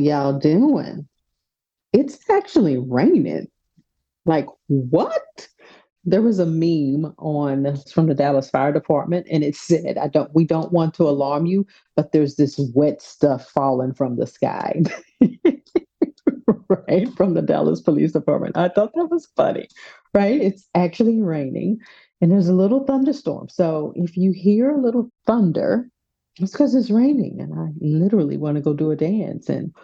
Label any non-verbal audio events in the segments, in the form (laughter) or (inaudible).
Y'all doing? It's actually raining. Like, what? There was a meme on from the Dallas Fire Department and it said, I don't we don't want to alarm you, but there's this wet stuff falling from the sky. (laughs) right? From the Dallas Police Department. I thought that was funny. Right? It's actually raining and there's a little thunderstorm. So if you hear a little thunder, it's because it's raining and I literally want to go do a dance and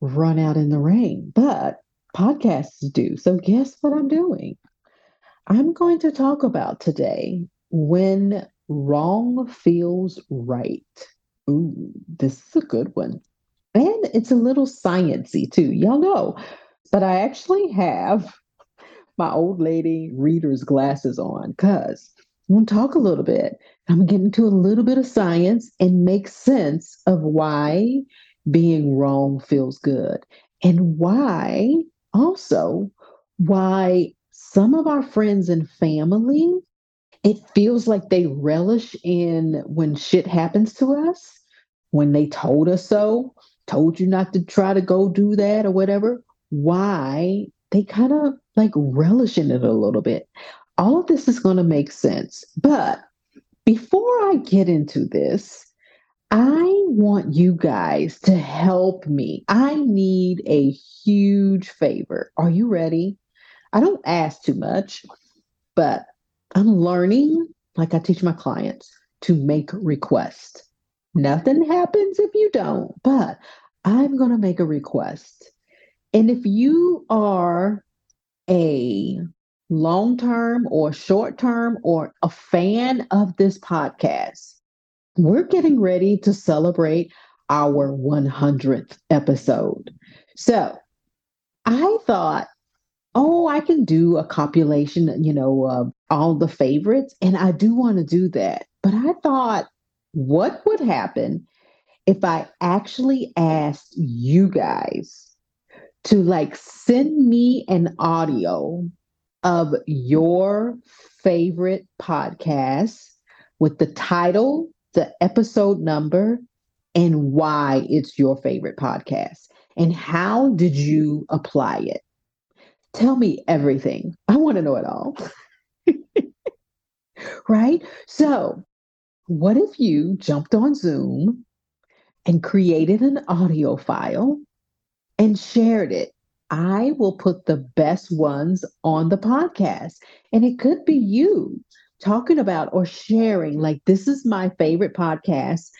run out in the rain. But podcasts do. So guess what I'm doing? I'm going to talk about today when wrong feels right. Ooh, this is a good one. And it's a little sciency too. Y'all know. But I actually have my old lady reader's glasses on because I'm going to talk a little bit. I'm going to get into a little bit of science and make sense of why being wrong feels good and why also why some of our friends and family it feels like they relish in when shit happens to us when they told us so told you not to try to go do that or whatever why they kind of like relish in it a little bit all of this is going to make sense. But before I get into this, I want you guys to help me. I need a huge favor. Are you ready? I don't ask too much, but I'm learning, like I teach my clients, to make requests. Nothing happens if you don't, but I'm going to make a request. And if you are a long term or short term or a fan of this podcast, we're getting ready to celebrate our 100th episode. So I thought, oh, I can do a compilation, you know, of all the favorites. And I do want to do that. But I thought, what would happen if I actually asked you guys to like send me an audio of your favorite podcast with the title, the episode number, and why it's your favorite podcast. And how did you apply it? Tell me everything. I want to know it all. (laughs) right? So, what if you jumped on Zoom and created an audio file and shared it I will put the best ones on the podcast. And it could be you talking about or sharing, like, this is my favorite podcast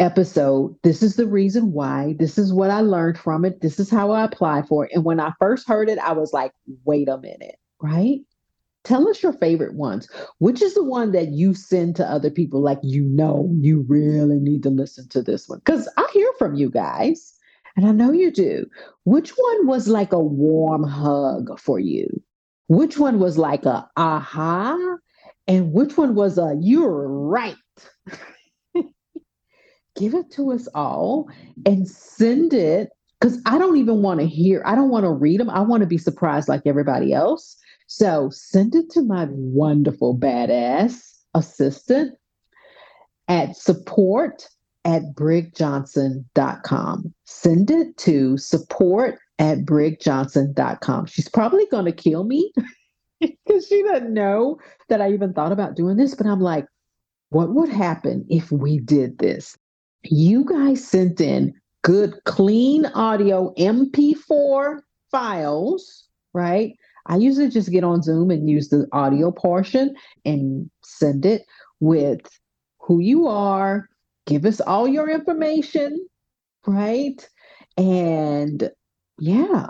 episode. This is the reason why. This is what I learned from it. This is how I apply for it. And when I first heard it, I was like, wait a minute, right? Tell us your favorite ones. Which is the one that you send to other people, like, you know, you really need to listen to this one? Because I hear from you guys. And I know you do. Which one was like a warm hug for you? Which one was like a aha? And which one was a you're right? (laughs) Give it to us all and send it because I don't even want to hear, I don't want to read them. I want to be surprised like everybody else. So send it to my wonderful badass assistant at support at brigjohnson.com. Send it to support at brigjohnson.com. She's probably going to kill me (laughs) because she doesn't know that I even thought about doing this, but I'm like, what would happen if we did this? You guys sent in good, clean audio MP4 files, right? I usually just get on Zoom and use the audio portion and send it with who you are, give us all your information, right? And yeah,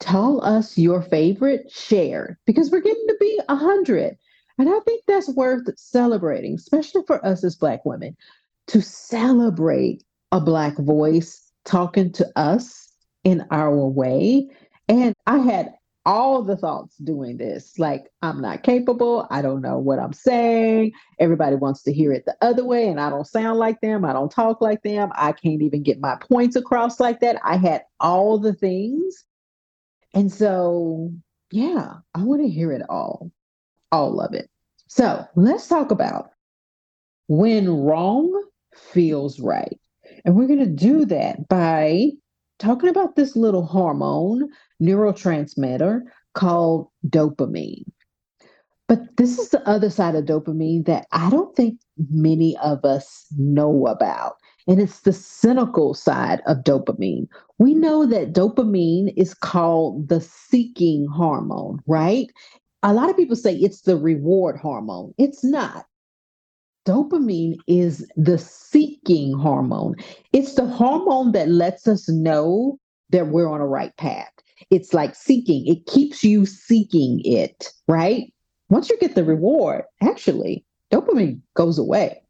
tell us your favorite share because we're getting to be a hundred. And I think that's worth celebrating, especially for us as Black women, to celebrate a Black voice talking to us in our way. And I had all the thoughts doing this like, I'm not capable. I don't know what I'm saying. Everybody wants to hear it the other way, and I don't sound like them. I don't talk like them. I can't even get my points across like that. I had all the things. And so, yeah, I want to hear it all, all of it. So let's talk about when wrong feels right. And we're going to do that by talking about this little hormone neurotransmitter called dopamine. But this is the other side of dopamine that I don't think many of us know about. And it's the cynical side of dopamine. We know that dopamine is called the seeking hormone, right? A lot of people say it's the reward hormone. It's not. Dopamine is the seeking hormone. It's the hormone that lets us know that we're on a right path. It's like seeking, it keeps you seeking it, right? Once you get the reward, actually, dopamine goes away.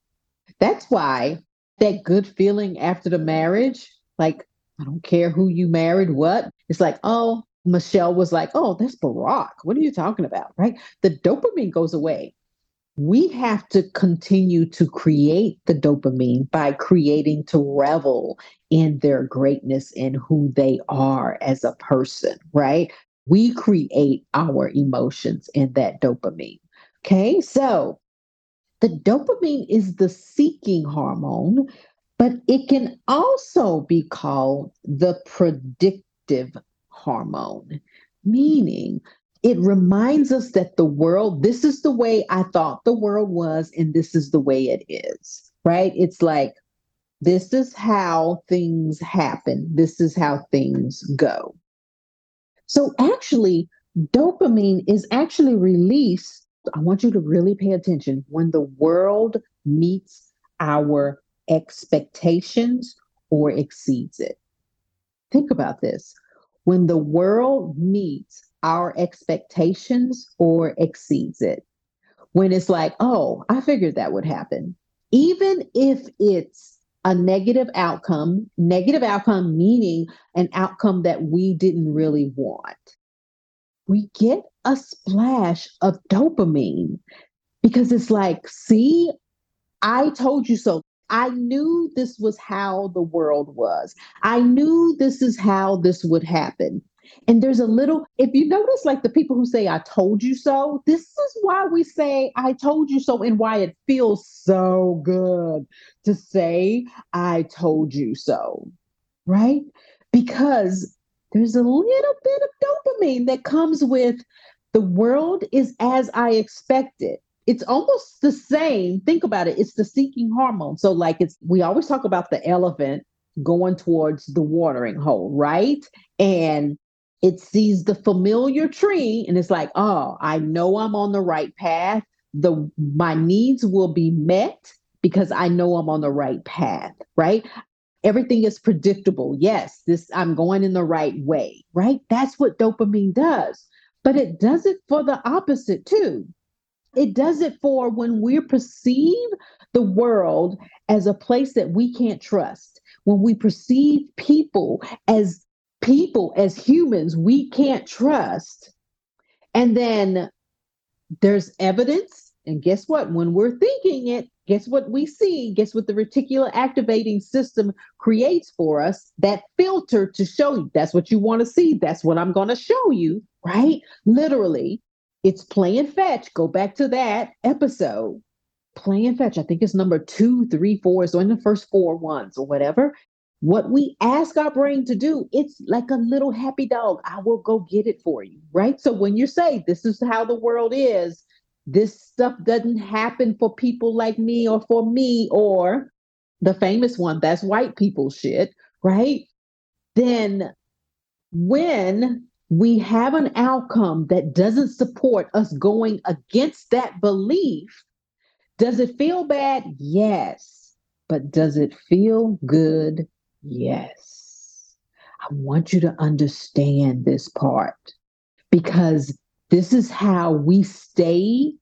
That's why that good feeling after the marriage, like, I don't care who you married, what, it's like, oh, Michelle was like, oh, that's Barack. What are you talking about? Right? The dopamine goes away we have to continue to create the dopamine by creating to revel in their greatness and who they are as a person, right? We create our emotions in that dopamine. Okay, so the dopamine is the seeking hormone, but it can also be called the predictive hormone, meaning it reminds us that the world, this is the way I thought the world was, and this is the way it is, right? It's like, this is how things happen, this is how things go. So, actually, dopamine is actually released. I want you to really pay attention when the world meets our expectations or exceeds it. Think about this. When the world meets our expectations or exceeds it. When it's like, oh, I figured that would happen. Even if it's a negative outcome, negative outcome meaning an outcome that we didn't really want, we get a splash of dopamine because it's like, see, I told you so. I knew this was how the world was. I knew this is how this would happen. And there's a little, if you notice, like the people who say, I told you so, this is why we say, I told you so, and why it feels so good to say, I told you so, right? Because there's a little bit of dopamine that comes with the world is as I expected. It's almost the same. Think about it. It's the seeking hormone. So, like, it's we always talk about the elephant going towards the watering hole, right? And it sees the familiar tree and it's like, oh, I know I'm on the right path. The my needs will be met because I know I'm on the right path, right? Everything is predictable. Yes, this I'm going in the right way, right? That's what dopamine does. But it does it for the opposite too. It does it for when we perceive the world as a place that we can't trust, when we perceive people as people as humans we can't trust. And then there's evidence. And guess what? When we're thinking it, guess what we see? Guess what the reticular activating system creates for us? That filter to show you that's what you want to see. That's what I'm going to show you, right? Literally, it's playing fetch. Go back to that episode. Playing fetch. I think it's number two, three, four. So in the first four ones or whatever what we ask our brain to do, it's like a little happy dog. I will go get it for you, right? So when you say this is how the world is, this stuff doesn't happen for people like me or for me, or the famous one, that's white people shit, right? Then when we have an outcome that doesn't support us going against that belief, does it feel bad? Yes. But does it feel good? Yes. I want you to understand this part because this is how we stay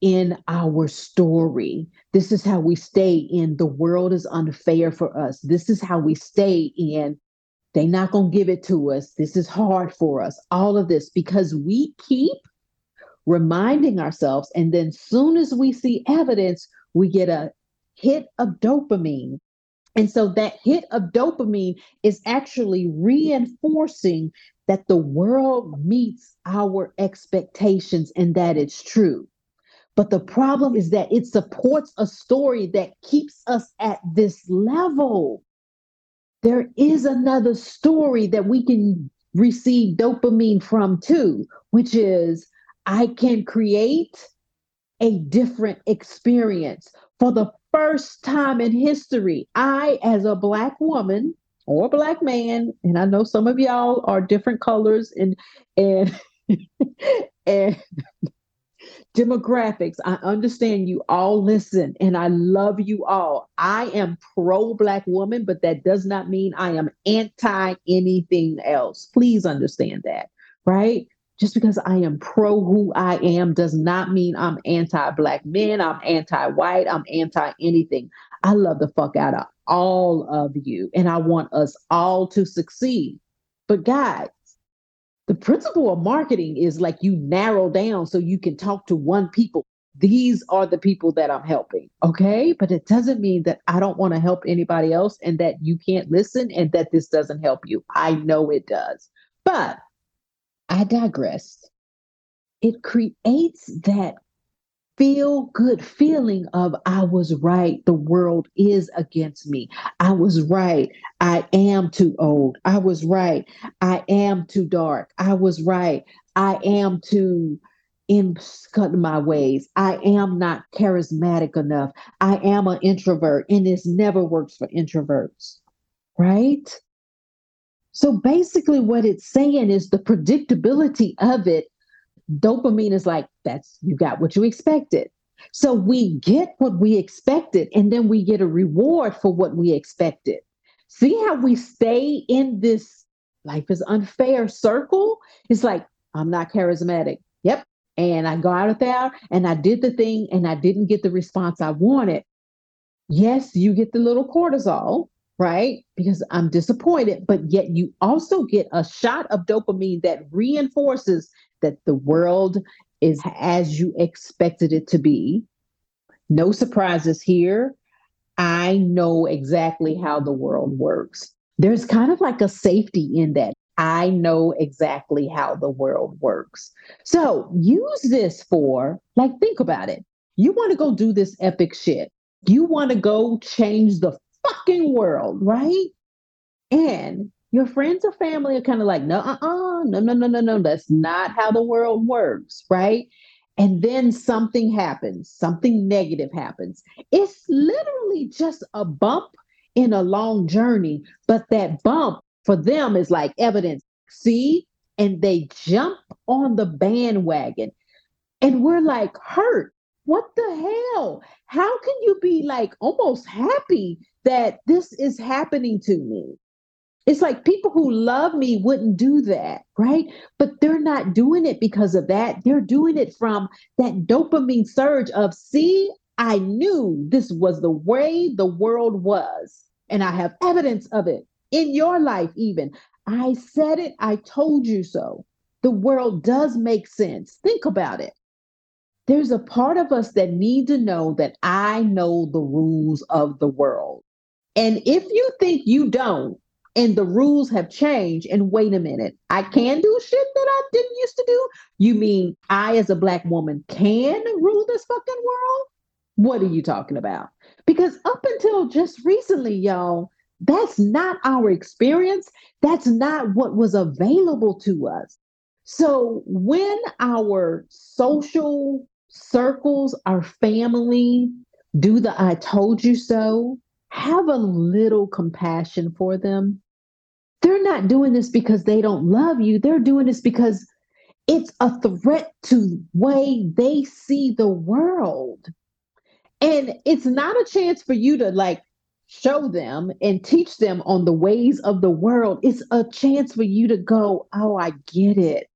in our story. This is how we stay in the world is unfair for us. This is how we stay in they're not going to give it to us. This is hard for us. All of this because we keep reminding ourselves. And then, soon as we see evidence, we get a hit of dopamine. And so that hit of dopamine is actually reinforcing that the world meets our expectations and that it's true. But the problem is that it supports a story that keeps us at this level. There is another story that we can receive dopamine from too, which is I can create a different experience. For the first time in history, I, as a Black woman or Black man, and I know some of y'all are different colors and, and, (laughs) and demographics. I understand you all listen and I love you all. I am pro Black woman, but that does not mean I am anti anything else. Please understand that, right? Just because I am pro who I am does not mean I'm anti Black men, I'm anti white, I'm anti anything. I love the fuck out of all of you and I want us all to succeed. But guys, the principle of marketing is like you narrow down so you can talk to one people. These are the people that I'm helping. Okay. But it doesn't mean that I don't want to help anybody else and that you can't listen and that this doesn't help you. I know it does. But I digress. It creates that feel good feeling of I was right. The world is against me. I was right. I am too old. I was right. I am too dark. I was right. I am too in my ways. I am not charismatic enough. I am an introvert, and this never works for introverts, right? So basically, what it's saying is the predictability of it dopamine is like that's you got what you expected. So we get what we expected and then we get a reward for what we expected. See how we stay in this life is unfair circle? It's like i'm not charismatic. Yep. And i got out there and i did the thing and i didn't get the response i wanted. Yes you get the little cortisol right? Because I'm disappointed, but yet you also get a shot of dopamine that reinforces that the world is as you expected it to be. No surprises here. I know exactly how the world works. There's kind of like a safety in that. I know exactly how the world works. So use this for, like, think about it. You want to go do this epic shit. You want to go change the fucking world, right? And your friends or family are kind of like, no, uh-uh, no, no, no, no, no, that's not how the world works, right? And then something happens, something negative happens. It's literally just a bump in a long journey, but that bump for them is like evidence. See? And they jump on the bandwagon. And we're like hurt. What the hell? How can you be like almost happy that this is happening to me? It's like people who love me wouldn't do that, right? But they're not doing it because of that. They're doing it from that dopamine surge of, see, I knew this was the way the world was. And I have evidence of it in your life, even. I said it, I told you so. The world does make sense. Think about it. There's a part of us that need to know that I know the rules of the world. And if you think you don't, and the rules have changed. And wait a minute, I can do shit that I didn't used to do. You mean I, as a black woman, can rule this fucking world? What are you talking about? Because up until just recently, y'all, that's not our experience. That's not what was available to us. So when our social circles, our family do the I told you so, have a little compassion for them. They're not doing this because they don't love you. They're doing this because it's a threat to way they see the world. And it's not a chance for you to like show them and teach them on the ways of the world. It's a chance for you to go, "Oh, I get it."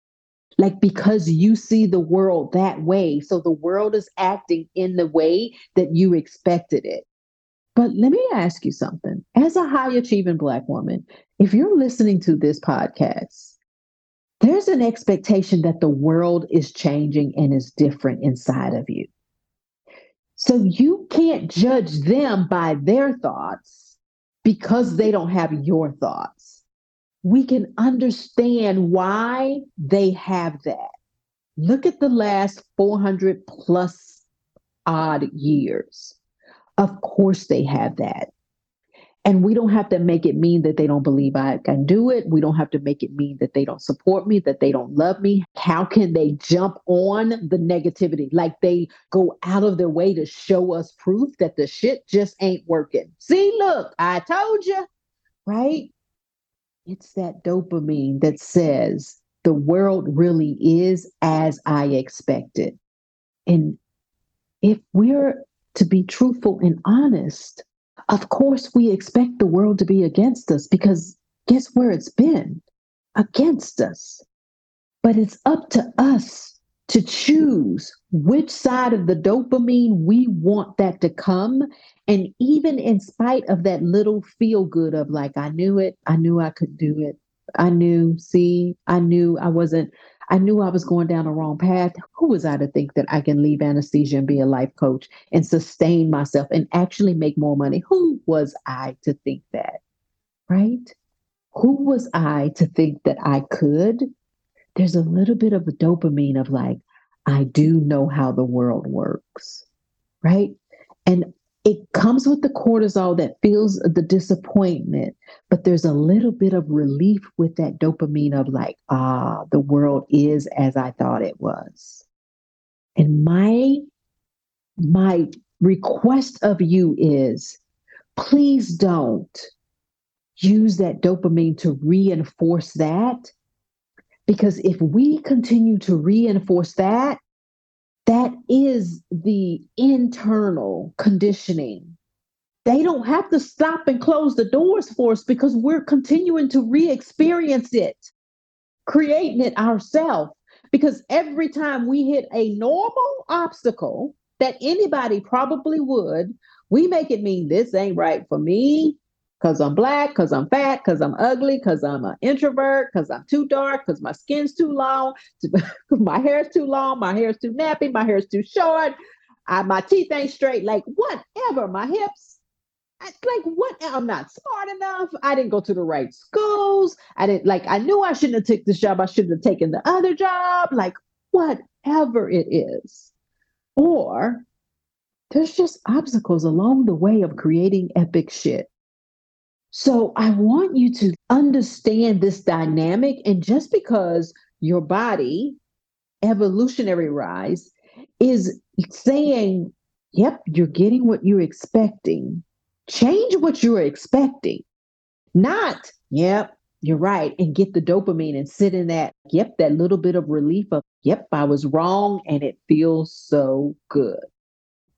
Like because you see the world that way. So the world is acting in the way that you expected it. But let me ask you something. As a high achieving Black woman, if you're listening to this podcast, there's an expectation that the world is changing and is different inside of you. So you can't judge them by their thoughts because they don't have your thoughts. We can understand why they have that. Look at the last 400 plus odd years. Of course, they have that. And we don't have to make it mean that they don't believe I can do it. We don't have to make it mean that they don't support me, that they don't love me. How can they jump on the negativity? Like they go out of their way to show us proof that the shit just ain't working. See, look, I told you, right? It's that dopamine that says the world really is as I expected. And if we're to be truthful and honest, of course we expect the world to be against us because guess where it's been? Against us. But it's up to us to choose which side of the dopamine we want that to come. And even in spite of that little feel good of like, I knew it, I knew I could do it. I knew, see, I knew I wasn't I knew I was going down the wrong path. Who was I to think that I can leave anesthesia and be a life coach and sustain myself and actually make more money? Who was I to think that? Right? Who was I to think that I could? There's a little bit of a dopamine of like, I do know how the world works. Right? And it comes with the cortisol that feels the disappointment, but there's a little bit of relief with that dopamine of like, ah, the world is as I thought it was. And my my request of you is please don't use that dopamine to reinforce that because if we continue to reinforce that that is the internal conditioning. They don't have to stop and close the doors for us because we're continuing to re experience it, creating it ourselves. Because every time we hit a normal obstacle that anybody probably would, we make it mean this ain't right for me because I'm black, because I'm fat, because I'm ugly, because I'm an introvert, because I'm too dark, because my skin's too long, (laughs) my hair's too long, my hair's too nappy, my hair's too short, I, my teeth ain't straight, like whatever, my hips. I, like what i'm not smart enough i didn't go to the right schools i didn't like i knew i shouldn't have taken this job i shouldn't have taken the other job like whatever it is or there's just obstacles along the way of creating epic shit so I want you to understand this dynamic. And just because your body, evolutionary rise, is saying, yep, you're getting what you're expecting, change what you're expecting. Not, yep, you're right, and get the dopamine and sit in that, yep, that little bit of relief of, yep, I was wrong and it feels so good.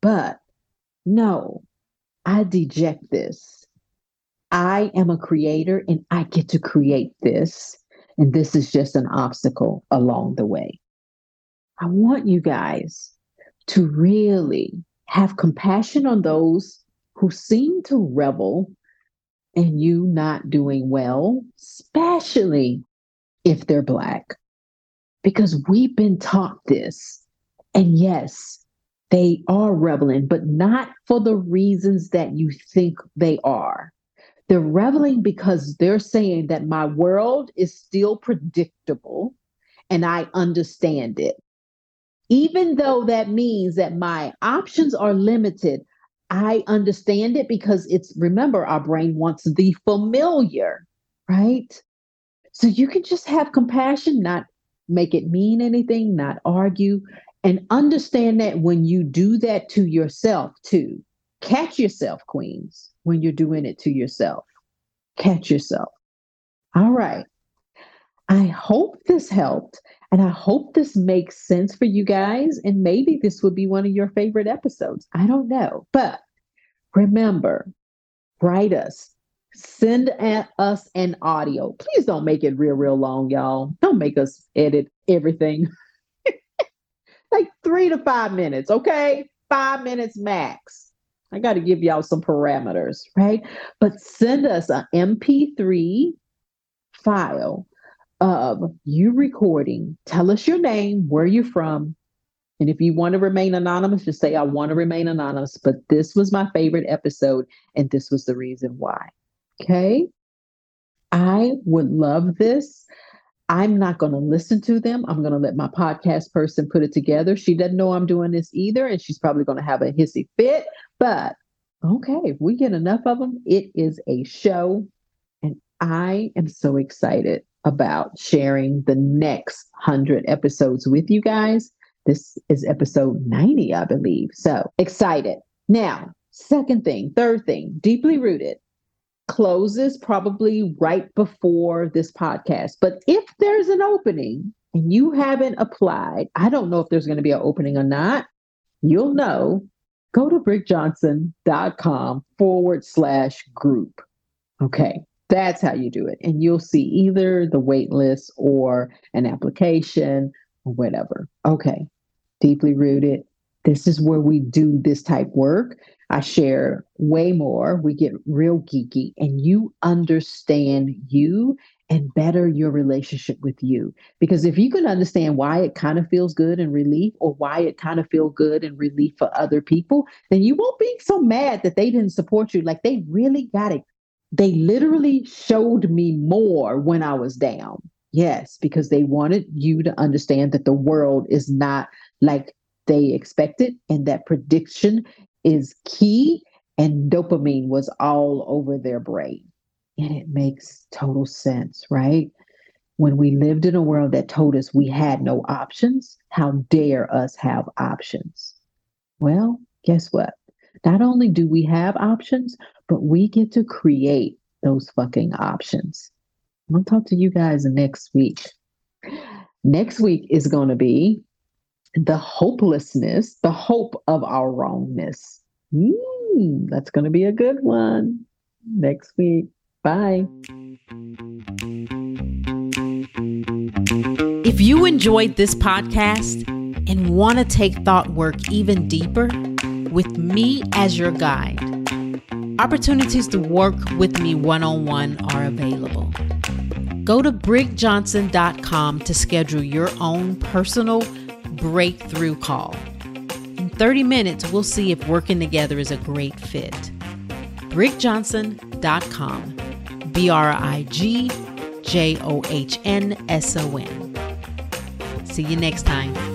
But no, I deject this I am a creator and I get to create this. And this is just an obstacle along the way. I want you guys to really have compassion on those who seem to revel in you not doing well, especially if they're Black, because we've been taught this. And yes, they are reveling, but not for the reasons that you think they are. They're reveling because they're saying that my world is still predictable and I understand it. Even though that means that my options are limited, I understand it because it's, remember, our brain wants the familiar, right? So you can just have compassion, not make it mean anything, not argue, and understand that when you do that to yourself too, catch yourself, queens when you're doing it to yourself. Catch yourself. All right. I hope this helped. And I hope this makes sense for you guys. And maybe this will be one of your favorite episodes. I don't know. But remember, write us, send us an audio. Please don't make it real, real long, y'all. Don't make us edit everything. (laughs) like three to five minutes, okay? Five minutes max. I got to give y'all some parameters, right? But send us an MP3 file of you recording. Tell us your name, where you're from. And if you want to remain anonymous, just say, I want to remain anonymous, but this was my favorite episode, and this was the reason why. Okay. I would love this. I'm not going to listen to them. I'm going to let my podcast person put it together. She doesn't know I'm doing this either, and she's probably going to have a hissy fit. But okay, if we get enough of them, it is a show. And I am so excited about sharing the next 100 episodes with you guys. This is episode 90, I believe. So excited. Now, second thing, third thing, deeply rooted closes probably right before this podcast. But if there's an opening and you haven't applied, I don't know if there's going to be an opening or not. You'll know. Go to brigjohnson.com forward slash group. Okay, that's how you do it. And you'll see either the wait list or an application or whatever. Okay, deeply rooted. This is where we do this type work. I share way more. We get real geeky, and you understand you and better your relationship with you. Because if you can understand why it kind of feels good and relief, or why it kind of feel good and relief for other people, then you won't be so mad that they didn't support you. Like they really got it. They literally showed me more when I was down. Yes, because they wanted you to understand that the world is not like they expected and that prediction is key and dopamine was all over their brain. And it makes total sense, right? When we lived in a world that told us we had no options, how dare us have options? Well, guess what? Not only do we have options, but we get to create those fucking options. I'll talk to you guys next week. Next week is going to be the hopelessness, the hope of our wrongness. Mm, that's going to be a good one next week. Bye. If you enjoyed this podcast and want to take thought work even deeper with me as your guide, opportunities to work with me one on one are available. Go to brigjohnson.com to schedule your own personal breakthrough call. In 30 minutes, we'll see if working together is a great fit. brigjohnson.com. B R I G J O H N S O N. See you next time.